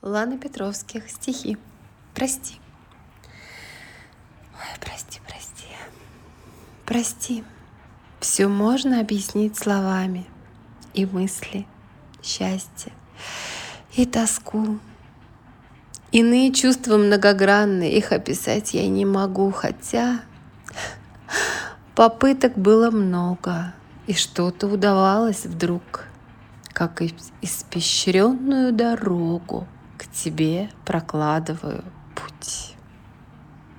Лана Петровских стихи. Прости. Ой, прости, прости. Прости. Все можно объяснить словами. И мысли, счастье, и тоску. Иные чувства многогранны, их описать я не могу, хотя попыток было много, и что-то удавалось вдруг, как испещренную дорогу к тебе прокладываю.